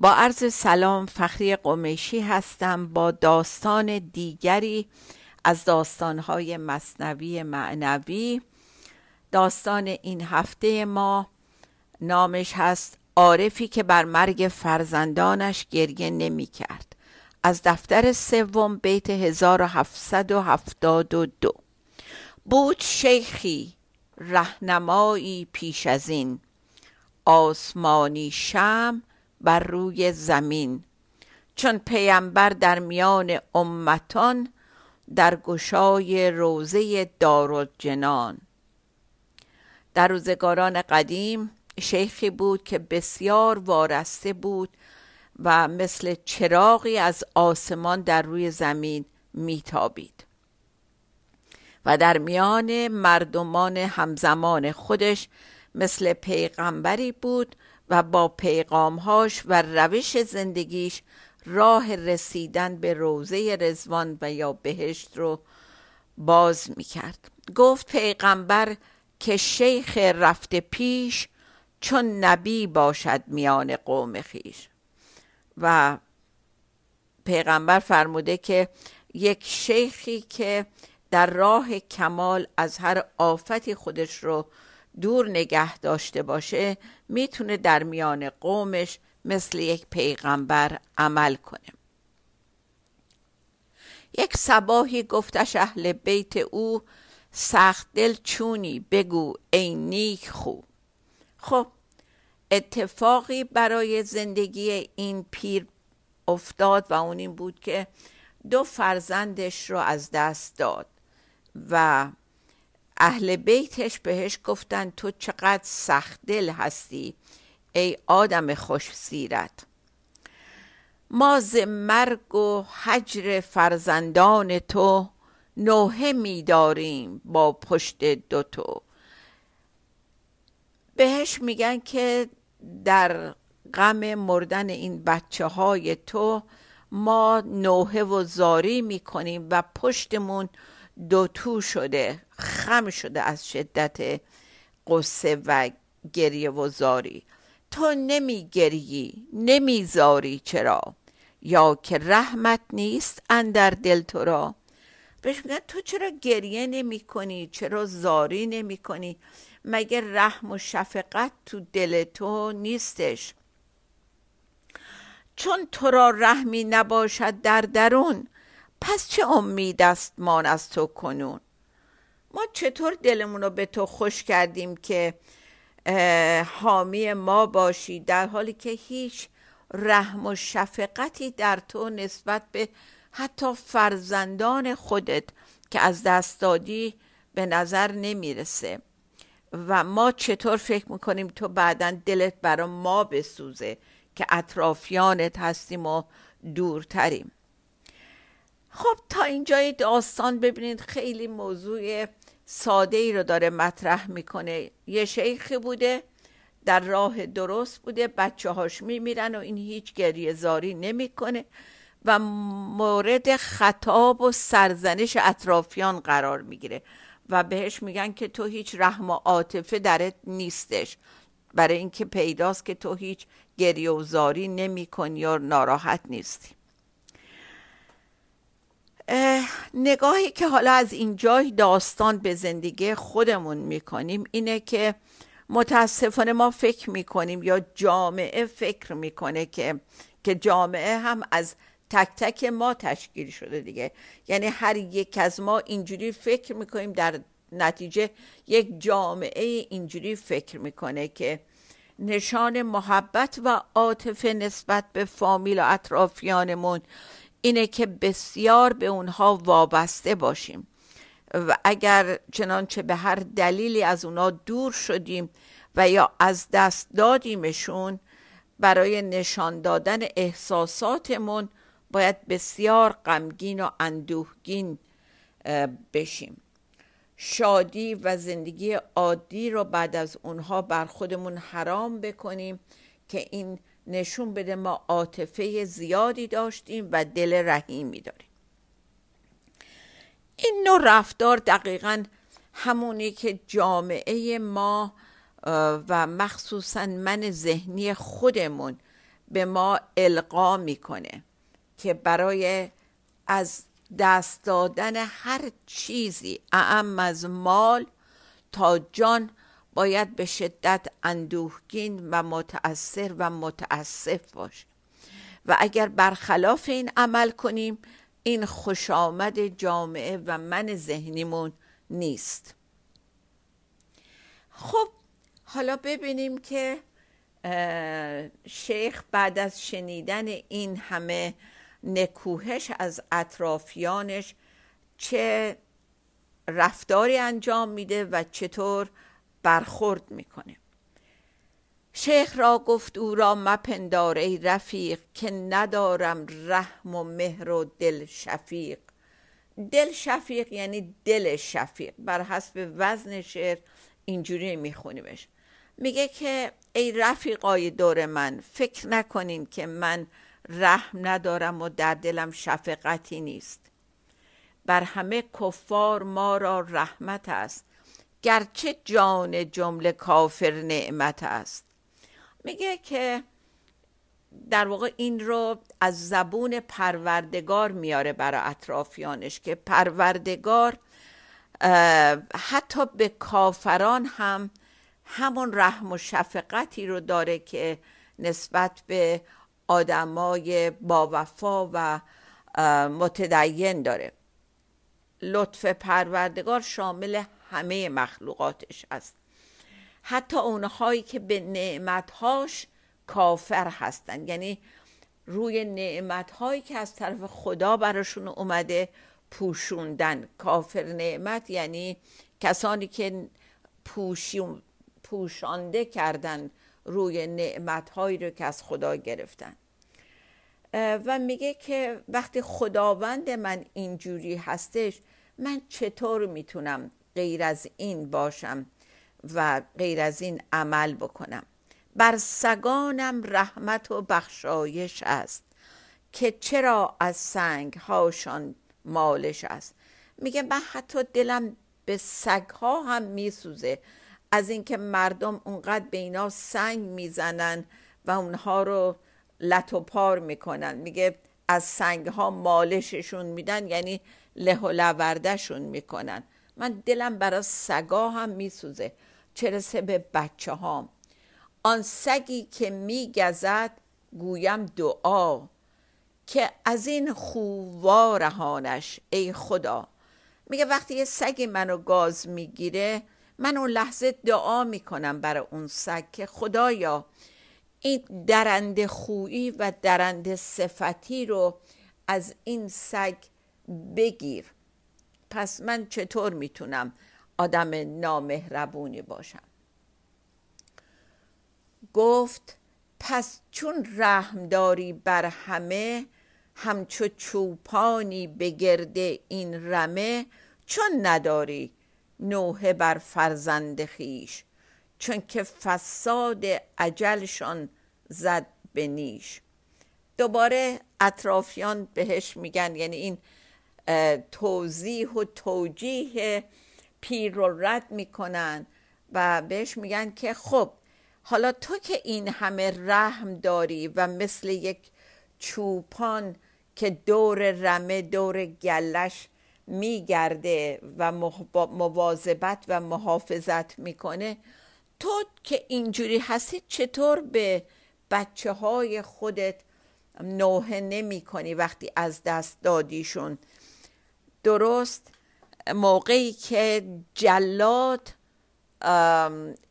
با عرض سلام فخری قمیشی هستم با داستان دیگری از داستانهای مصنوی معنوی. داستان این هفته ما نامش هست عارفی که بر مرگ فرزندانش گریه نمی کرد از دفتر سوم بیت 1772 بود شیخی رهنمایی پیش از این. آسمانی شم بر روی زمین. چون پیامبر در میان امتان در گشای روزه دارالجنان. در روزگاران قدیم شیخی بود که بسیار وارسته بود و مثل چراغی از آسمان در روی زمین میتابید. و در میان مردمان همزمان خودش مثل پیغمبری بود و با پیغامهاش و روش زندگیش راه رسیدن به روزه رزوان و یا بهشت رو باز می‌کرد. گفت پیغمبر که شیخ رفته پیش چون نبی باشد میان قوم خیش. و پیغمبر فرموده که یک شیخی که در راه کمال از هر آفتی خودش رو دور نگه داشته باشه می‌تونه در میان قومش مثل یک پیغمبر عمل کنه. یک سباهی گفتش اهل بیت او سخت دل چونی بگو ای نیک خو. خب اتفاقی برای زندگی این پیر افتاد و اون این بود که دو فرزندش رو از دست داد و اهل بیتش بهش گفتن تو چقدر سخت دل هستی ای آدم خوش سیرت. ما ز مرگ و حجر فرزندان تو نوحه میداریم با پشت دو تو. بهش میگن که در غم مردن این بچه های تو ما نوحه و زاری می‌کنیم و پشتمون دوتو شده خم شده از شدت قصه و گریه و زاری. تو نمی گریی نمی زاری چرا؟ یا که رحمت نیست اندر دل تو را. بهش میگن تو چرا گریه نمی کنی چرا زاری نمی کنی مگه رحم و شفقت تو دل تو نیستش؟ چون تو را رحمی نباشد در درون پس چه امید است مان از تو کنون؟ ما چطور دلمون رو به تو خوش کردیم که حامی ما باشی در حالی که هیچ رحم و شفقتی در تو نسبت به حتی فرزندان خودت که از دست دادی به نظر نمی‌رسه. و ما چطور فکر می‌کنیم تو بعدا دلت برا ما بسوزه که اطرافیانت هستیم و دورتریم؟ خب تا اینجای داستان ببینید خیلی موضوع ساده ای رو داره مطرح می‌کنه. یه شیخی بوده در راه درست بوده بچه هاش میمیرن و این هیچ گریه زاری نمی‌کنه و مورد خطاب و سرزنش اطرافیان قرار می‌گیره و بهش میگن که تو هیچ رحم و عاطفه درت نیستش. برای اینکه پیداست که تو هیچ گریه و زاری نمی کنی یا ناراحت نیستی. نگاهی که حالا از اینجای داستان به زندگی خودمون می‌کنیم اینه که متاسفانه ما فکر می‌کنیم یا جامعه فکر می‌کنه که که جامعه هم از تک تک ما تشکیل شده دیگه. یعنی هر یک از ما اینجوری فکر می‌کنیم در نتیجه یک جامعه اینجوری فکر می‌کنه که نشان محبت و عاطفه نسبت به فامیل و اطرافیانمون اینه که بسیار به اونها وابسته باشیم. و اگر چنانچه به هر دلیلی از اونها دور شدیم و یا از دست دادیمشون برای نشان دادن احساساتمون باید بسیار غمگین و اندوهگین بشیم. شادی و زندگی عادی رو بعد از اونها بر خودمون حرام بکنیم که این نشون بده ما عاطفه زیادی داشتیم و دل رحیمی داریم. این نوع رفتار دقیقا همونی که جامعه ما و مخصوصا من ذهنی خودمون به ما القا می‌کنه که برای از دست دادن هر چیزی اعم از مال تا جان باید به شدت اندوهگین و متأثر و متاسف باشه و اگر برخلاف این عمل کنیم این خوش آمد جامعه و من ذهنیمون نیست. خب حالا ببینیم که شیخ بعد از شنیدن این همه نکوهش از اطرافیانش چه رفتاری انجام میده و چطور برخورد می‌کنه. شیخ را گفت او را مپندار ای رفیق که ندارم رحم و مهر و دل شفیق. دل شفیق یعنی دل شفیق. بر حسب وزن شعر اینجوری میخونیمش. میگه که ای رفیقای دور من فکر نکنین که من رحم ندارم و در دلم شفقتی نیست. بر همه کفار ما را رحمت است. گرچه جان جمله کافر نعمت است. میگه که در واقع این رو از زبون پروردگار میاره برای اطرافیانش که پروردگار حتی به کافران هم همون رحم و شفقتی رو داره که نسبت به آدمای با وفا و متدین داره. لطف پروردگار شامل همه مخلوقاتش است. حتی اونهایی که به نعمتهاش کافر هستن یعنی روی نعمتهایی که از طرف خدا براشون اومده پوشوندن. کافر نعمت یعنی کسانی که پوشانده کردن روی نعمتهایی رو که از خدا گرفتن. و میگه که وقتی خداوند من اینجوری هستش من چطور می‌تونم غیر از این باشم و غیر از این عمل بکنم. بر سگانم رحمت و بخشایش است که چرا از سنگ هاشان مالش است. میگه من حتی دلم به سگ ها هم میسوزه از اینکه مردم اونقدر به اینا سنگ می‌زنن و اونها رو لط و پار می‌کنن. میگه از سنگ ها مالششون میدن یعنی له و می‌کنن. من دلم برای سگا هم میسوزه. چرسه به بچه هام آن سگی که میگزد گویم دعا که از این خووا رهانش ای خدا. میگه وقتی یه سگی منو گاز می‌گیره من اون لحظه دعا می‌کنم برای اون سگ که خدایا این درند خویی و درند صفتی رو از این سگ بگیر. پس من چطور می‌تونم آدم نامهربونی باشم؟ گفت پس چون رحم داری بر همه همچو چوپانی به این رمه چون نداری نوحه بر فرزند خیش چون که فساد عجلشان زد به نیش. دوباره اطرافیان بهش میگن یعنی این توضیح و توجیه پیر رو رد می‌کنن و بهش میگن که خب حالا تو که این همه رحم داری و مثل یک چوپان که دور رمه دور گلش میگرده و مواظبت و محافظت می‌کنه تو که اینجوری هستی چطور به بچه های خودت نوه نمی کنی وقتی از دست دادیشون؟ درست موقعی که جلاد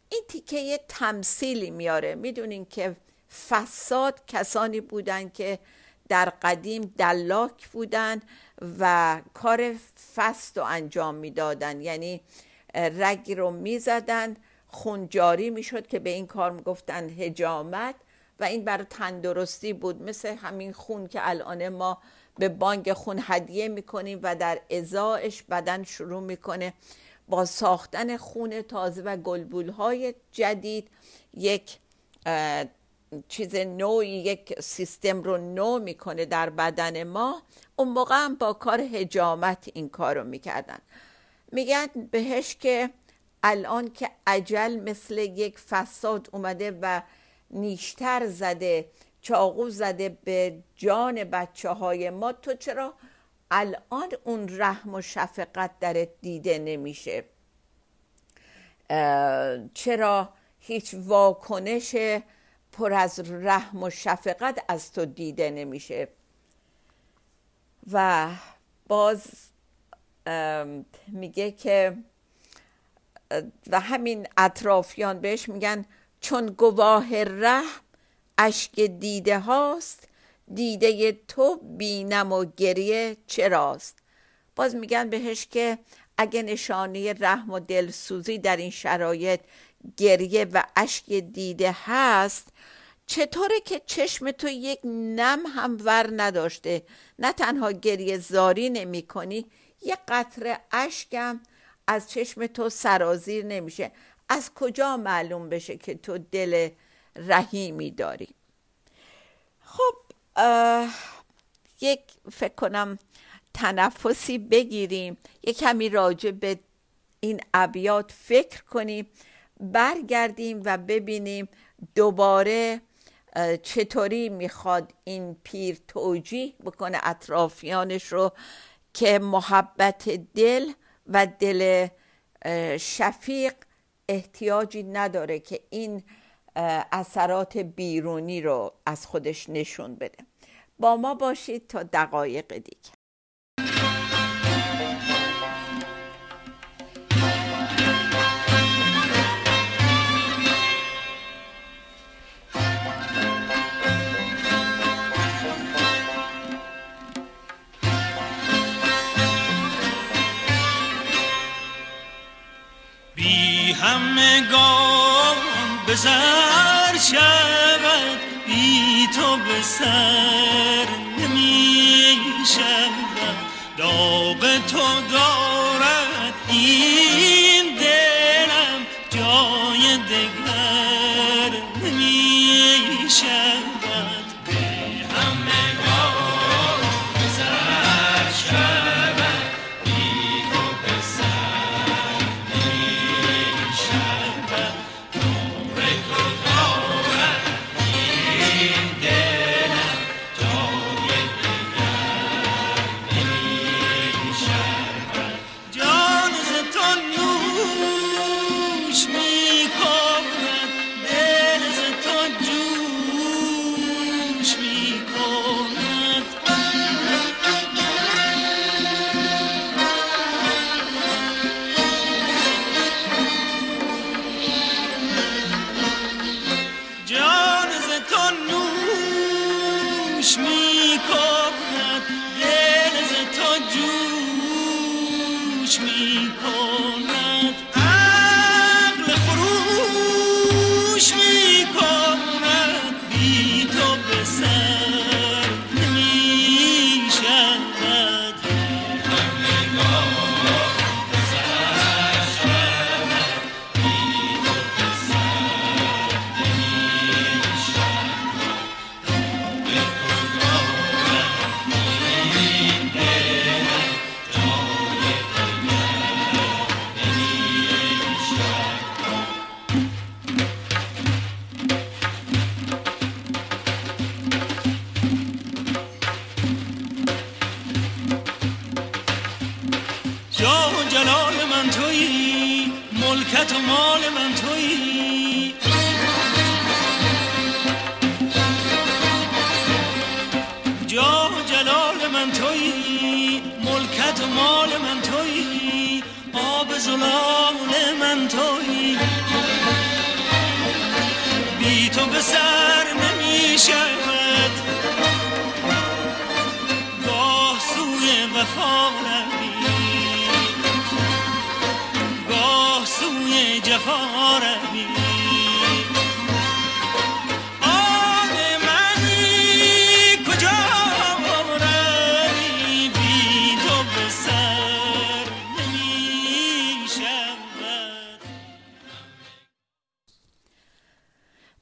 این تیکه یه تمثیلی میاره. می‌دونین که فساد کسانی بودن که در قدیم دلاک بودن و کار فست رو انجام می‌دادن. یعنی رگ رو می‌زدن خونجاری می‌شد که به این کار می‌گفتن هجامت و این برای تندرستی بود. مثل همین خون که الان ما به بانک خون هدیه می‌کنیم و در ازایش بدن شروع می‌کنه با ساختن خون تازه و گلبول های جدید یک چیز نوعی یک سیستم رو نو می‌کنه در بدن ما. اون موقع هم با کار هجامت این کار رو می‌کردن. میگن بهش که الان که عجل مثل یک فساد اومده و نیشتر زده چاقو زده به جان بچه های ما تو چرا الان اون رحم و شفقت درت دیده نمیشه؟ چرا هیچ واکنش پر از رحم و شفقت از تو دیده نمیشه؟ و باز میگه که و همین اطرافیان بهش میگن چون گواه رحم اشک دیده هاست دیده تو بینم و گریه چراست؟ باز میگن بهش که اگه نشانی رحم و دلسوزی در این شرایط گریه و اشک دیده هست چطوره که چشم تو یک نم هم ور نداشته؟ نه تنها گریه زاری نمی کنی یک قطره اشکم از چشم تو سرازیر نمیشه. از کجا معلوم بشه که تو دل رحیمی داری خب یک فکر کنم تنفسی بگیریم یک کمی راجع به این ابیات فکر کنیم برگردیم و ببینیم دوباره چطوری می‌خواد این پیر توجیه بکنه اطرافیانش رو که محبت دل و دل شفیق احتیاجی نداره که این اثرات بیرونی رو از خودش نشون بده. با ما باشید تا دقایق دیگه. سر شود بی تو به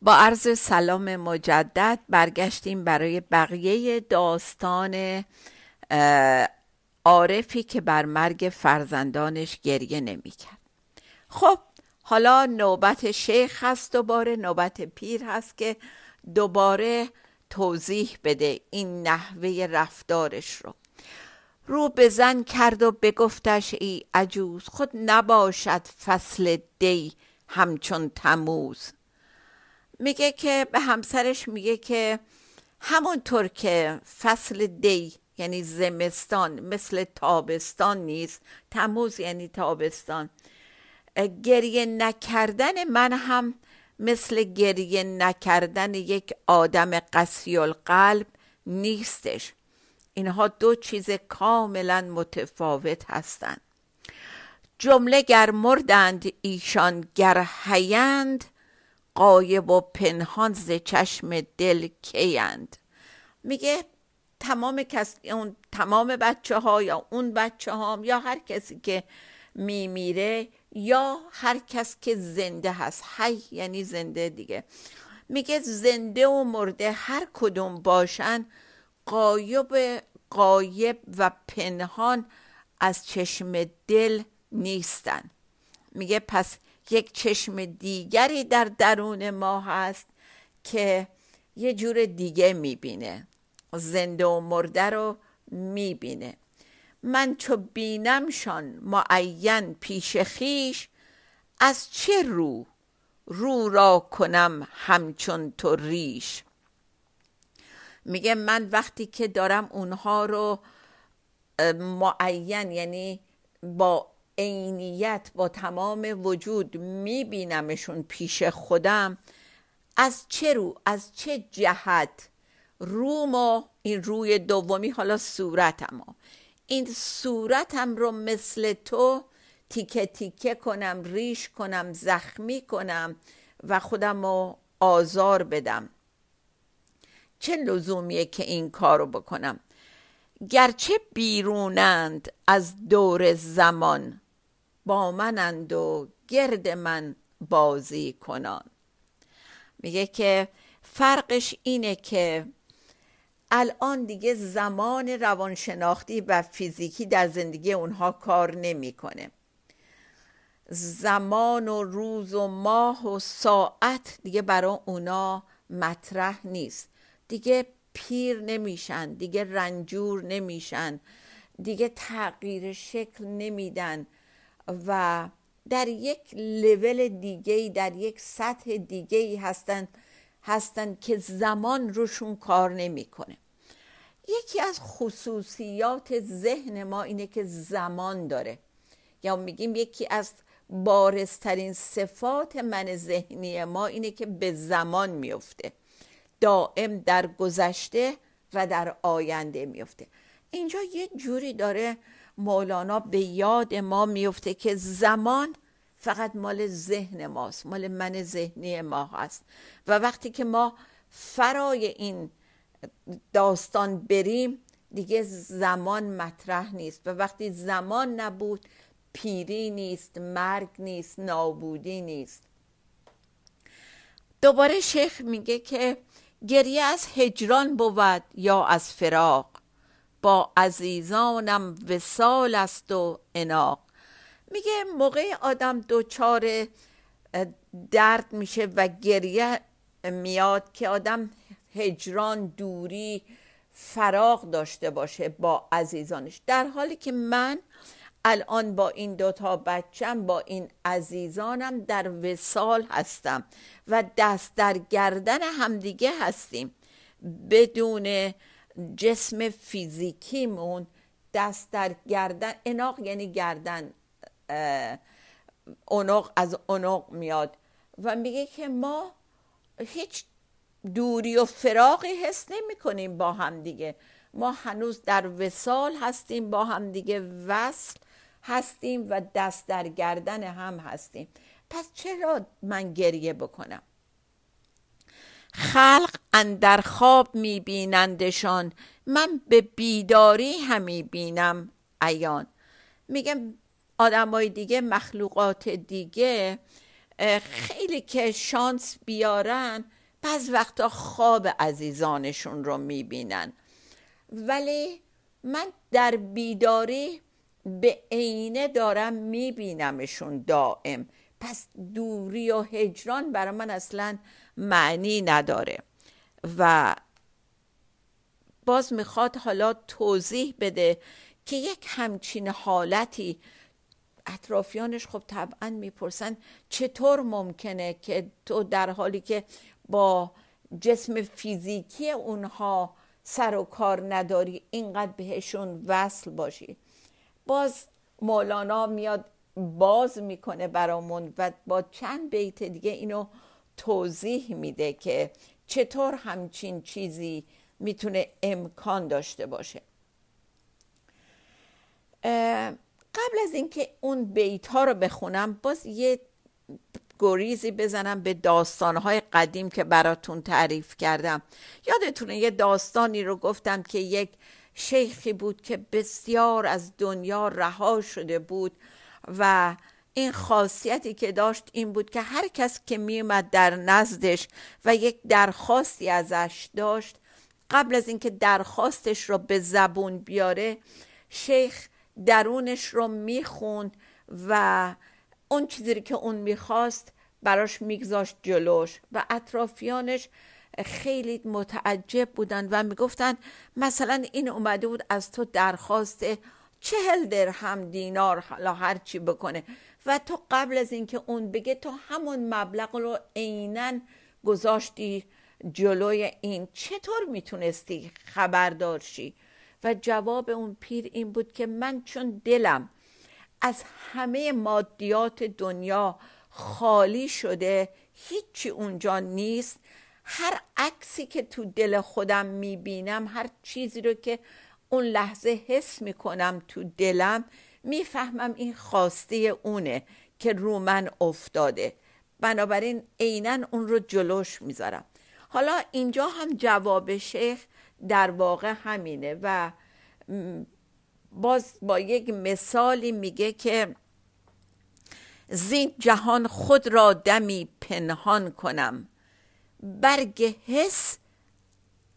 با عرض سلام مجدد برگشتیم برای بقیه داستان عارفی که بر مرگ فرزندانش گریه نمی‌کرد. خب حالا نوبت شیخ هست دوباره نوبت پیر هست که دوباره توضیح بده این نحوه رفتارش رو. رو به زن کرد و بگفتش ای عجوز خود نباشد فصل دی همچون تموز. میگه که به همسرش میگه که همونطور که فصل دی یعنی زمستان مثل تابستان نیست. تموز یعنی تابستان. گریه نکردن من هم مثل گریه نکردن یک آدم قسی القلب نیستش. اینها دو چیز کاملا متفاوت هستند. جمله گر مردند ایشان گر حیند قایب و پنهان ز چشم دل کیند. میگه تمام کس اون تمام بچه ها یا اون بچه ها یا هر کسی که میمیره یا هر کس که زنده هست. حی یعنی زنده دیگه. میگه زنده و مرده هر کدوم باشن قایب قایب و پنهان از چشم دل نیستن. میگه پس یک چشم دیگری در درون ما هست که یه جور دیگه می‌بینه. زنده و مرده رو می‌بینه. من چو بینمشان معین پیش خیش از چه رو؟ رو را کنم همچون تو ریش. میگه من وقتی که دارم اونها رو معین یعنی با عینیت با تمام وجود میبینمشون پیش خودم از چه رو؟ از چه جهت؟ روم و این روی دومی حالا صورتم این صورتم رو مثل تو تیکه تیکه کنم ریش کنم زخمی کنم و خودم رو آزار بدم. چه لزومیه که این کارو بکنم؟ گرچه بیرونند از دور زمان با منند و گرد من بازی کنان. میگه که فرقش اینه که الان دیگه زمان روانشناختی و فیزیکی در زندگی اونها کار نمی‌کنه. زمان و روز و ماه و ساعت دیگه برای اونا مطرح نیست. دیگه پیر نمیشن دیگه رنجور نمیشن دیگه تغییر شکل نمیدن و در یک لول دیگه در یک سطح دیگه هستن هستن که زمان روشون کار نمی‌کنه. یکی از خصوصیات ذهن ما اینه که زمان داره. یا میگیم یکی از بارزترین صفات من ذهنی ما اینه که به زمان میفته دائم در گذشته و در آینده میفته اینجا یه جوری داره مولانا به یاد ما میفته که زمان فقط مال ذهن ماست مال من ذهنی ما هست. و وقتی که ما فرای این داستان بریم دیگه زمان مطرح نیست. و وقتی زمان نبود پیری نیست مرگ نیست نابودی نیست. دوباره شیخ میگه که گریه از هجران بود یا از فراق؟ با عزیزانم وسال است و اناق. میگه موقع آدم دوچار درد میشه و گریه میاد که آدم هجران دوری فراغ داشته باشه با عزیزانش. در حالی که من الان با این دوتا بچم با این عزیزانم در وسال هستم و دست در گردن همدیگه هستیم. بدون جسم فیزیکیمون دست در گردن اناق یعنی گردن. اونق از اونق میاد و میگه که ما هیچ دوری و فراقی حس نمی کنیم با هم دیگه. ما هنوز در وسال هستیم با هم دیگه وصل هستیم و دست در گردن هم هستیم. پس چرا من گریه بکنم؟ خلق اندر خواب می بینندشان من به بیداری همی بینم ایان میگم آدمای دیگه مخلوقات دیگه خیلی که شانس بیارن بعض وقتا خواب عزیزانشون رو می‌بینن. ولی من در بیداری به عینه دارم میبینمشون دائم. پس دوری و هجران برای من اصلا معنی نداره. و باز می‌خواد حالا توضیح بده که یک همچین حالتی اطرافیانش خب طبعا می‌پرسن چطور ممکنه که تو در حالی که با جسم فیزیکی اونها سر و کار نداری اینقدر بهشون وصل باشی. باز مولانا میاد باز می‌کنه برامون و با چند بیت دیگه اینو توضیح میده که چطور همچین چیزی می‌تونه امکان داشته باشه. قبل از اینکه اون بیت ها رو بخونم باز یه گریزی بزنم به داستانهای قدیم که براتون تعریف کردم. یادتونه یه داستانی رو گفتم که یک شیخی بود که بسیار از دنیا رها شده بود و این خاصیتی که داشت این بود که هر کس که میومد در نزدش و یک درخواستی ازش داشت قبل از اینکه درخواستش رو به زبون بیاره شیخ درونش رو می‌خوند و اون چیزی که اون می‌خواست براش میگذاشت جلوش و اطرافیانش خیلی متعجب بودن و می‌گفتن مثلا این اومده بود از تو درخواست چهل درهم دینار حالا هر چی بکنه و تو قبل از اینکه اون بگه تو همون مبلغ رو عینا گذاشتی جلوی این. چطور می‌تونستی خبردار شی؟ و جواب اون پیر این بود که من چون دلم از همه مادیات دنیا خالی شده هیچی اونجا نیست. هر عکسی که تو دل خودم می‌بینم هر چیزی رو که اون لحظه حس می‌کنم تو دلم می‌فهمم این خواسته اونه که رو من افتاده. بنابراین عینا اون رو جلوش می‌ذارم. حالا اینجا هم جواب شیخ در واقع همینه و باز با یک مثالی میگه که زین جهان خود را دمی پنهان کنم. برگ حس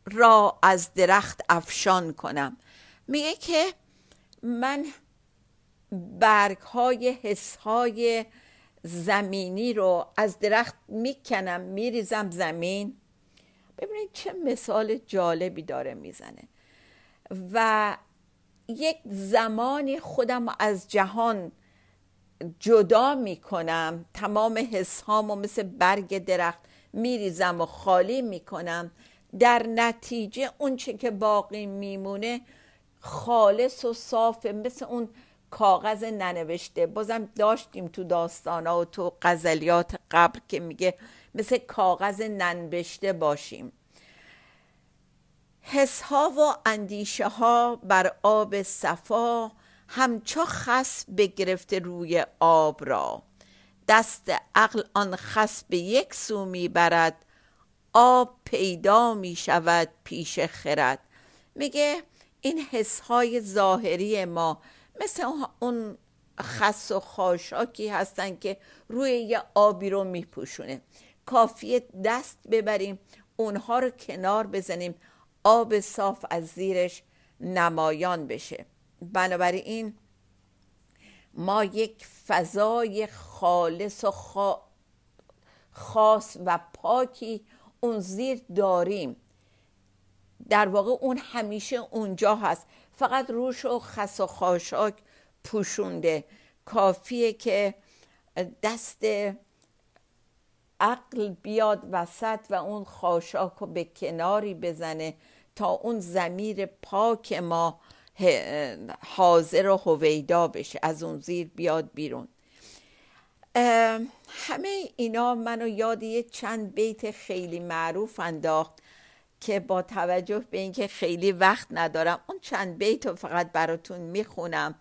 را از درخت افشان کنم. میگه که من برگ های حس های زمینی رو از درخت می‌کنم میریزم زمین. ببینید چه مثال جالبی داره می‌زنه. و یک زمانی خودم از جهان جدا می‌کنم تمام حس هامو مثل برگ درخت میریزم و خالی می‌کنم. در نتیجه اونچه که باقی میمونه خالص و صافه مثل اون کاغذ ننوشته. بازم داشتیم تو داستانا و تو غزلیات قبل که میگه مثل کاغذ ننوشته باشیم. حس ها و اندیشه ها بر آب صفا همچو خس بگرفته روی آب را. دست عقل آن خس به یک سو می‌برد آب پیدا می شود پیش خرد. میگه این حس های ظاهری ما مثل اون خس و خاشاکی هستن که روی یه آبی رو میپوشونه. کافیه دست ببریم اونها رو کنار بزنیم آب صاف از زیرش نمایان بشه. بنابراین ما یک فضای خالص و خاص و پاکی اون زیر داریم. در واقع اون همیشه اونجا هست. فقط روش و خس و خاشاک پوشونده. کافیه که دست عقل بیاد وسط و اون خاشاک رو به کناری بزنه تا اون زمیر پاک ما حاضر و هویدا بشه از اون زیر بیاد بیرون. همه اینا منو یاد یه چند بیت خیلی معروف انداخت که با توجه به اینکه خیلی وقت ندارم اون چند بیت رو فقط براتون می‌خونم.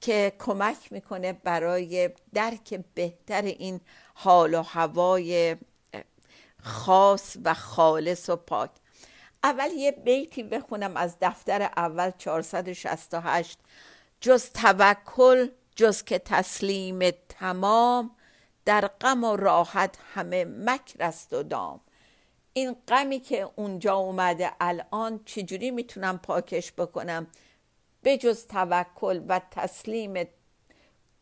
که کمک می‌کنه برای درک بهتر این حال و هوای خاص و خالص و پاک. اول یه بیتی بخونم از دفتر اول 468 جز توکل جز که تسلیم تمام در غم و راحت همه مکر است و دام. این غمی که اونجا اومده الان چجوری می‌تونم پاکش بکنم؟ به جز توکل و تسلیم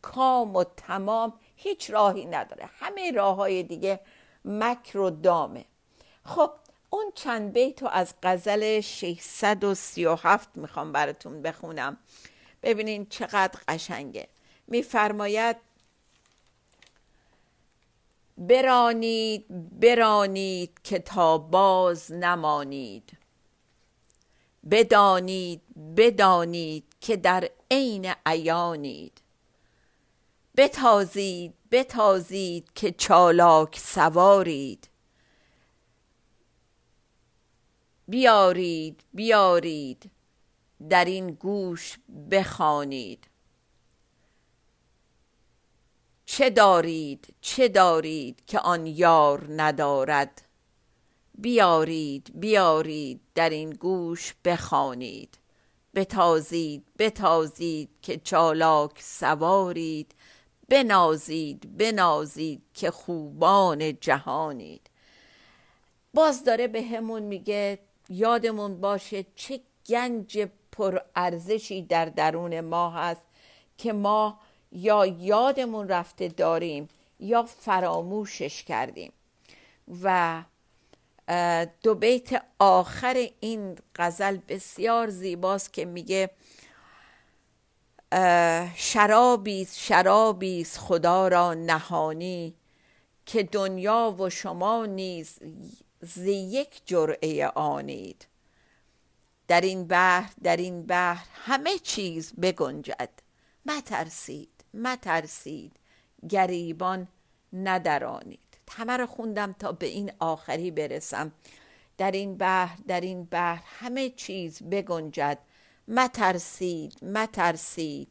کام و تمام هیچ راهی نداره. همه راه های دیگه مکر و دامه. خب اون چند بیتو از غزل 637 می‌خوام براتون بخونم. ببینین چقدر قشنگه. میفرماید برانید برانید که تا باز نمانید. بدانید بدانید که در عین عیانید. بتازید بتازید که چالاک سوارید. بیارید بیارید در این گوش بخوانید. چه دارید چه دارید که آن یار ندارد؟ بیارید بیارید در این گوش بخوانید. بتازید بتازید که چالاک سوارید. بنازید بنازید که خوبان جهانید. باز داره به همون میگه یادمون باشه چه گنج پرارزشی در درون ما هست که ما یا یادمون رفته داریم یا فراموشش کردیم. و دو بیت آخر این غزل بسیار زیباست که میگه شرابیست شرابیست خدا را نهانی که دنیا و شما نیز ز یک جرعه آنید. در این بحر در این بحر همه چیز بگنجد. مترسید مترسید گریبان ندرانید. همه رو خوندم تا به این آخری برسم. در این بحر در این بحر همه چیز بگنجد. مترسید مترسید.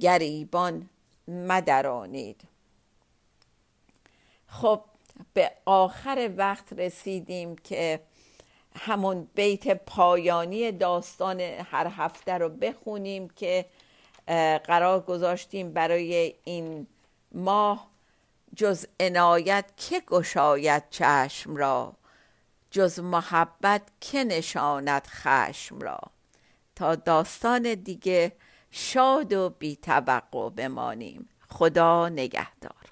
گریبان مدرانید. خب به آخر وقت رسیدیم که همون بیت پایانی داستان هر هفته رو بخونیم که قرار گذاشتیم برای این ماه. جز عنایت که گشاید چشم را؟ جز محبت که نشاند خشم را؟ تا داستان دیگه شاد و بی بمانیم. خدا نگهدار.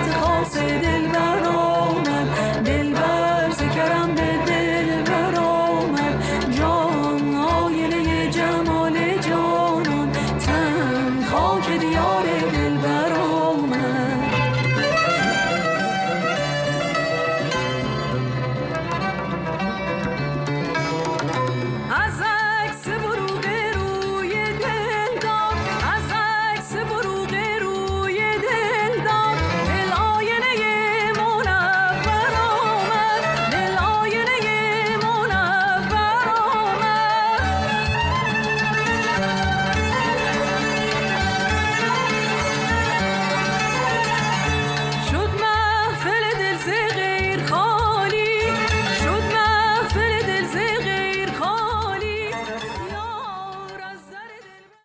مظهر آمد دل خلوت خاص دل برآمد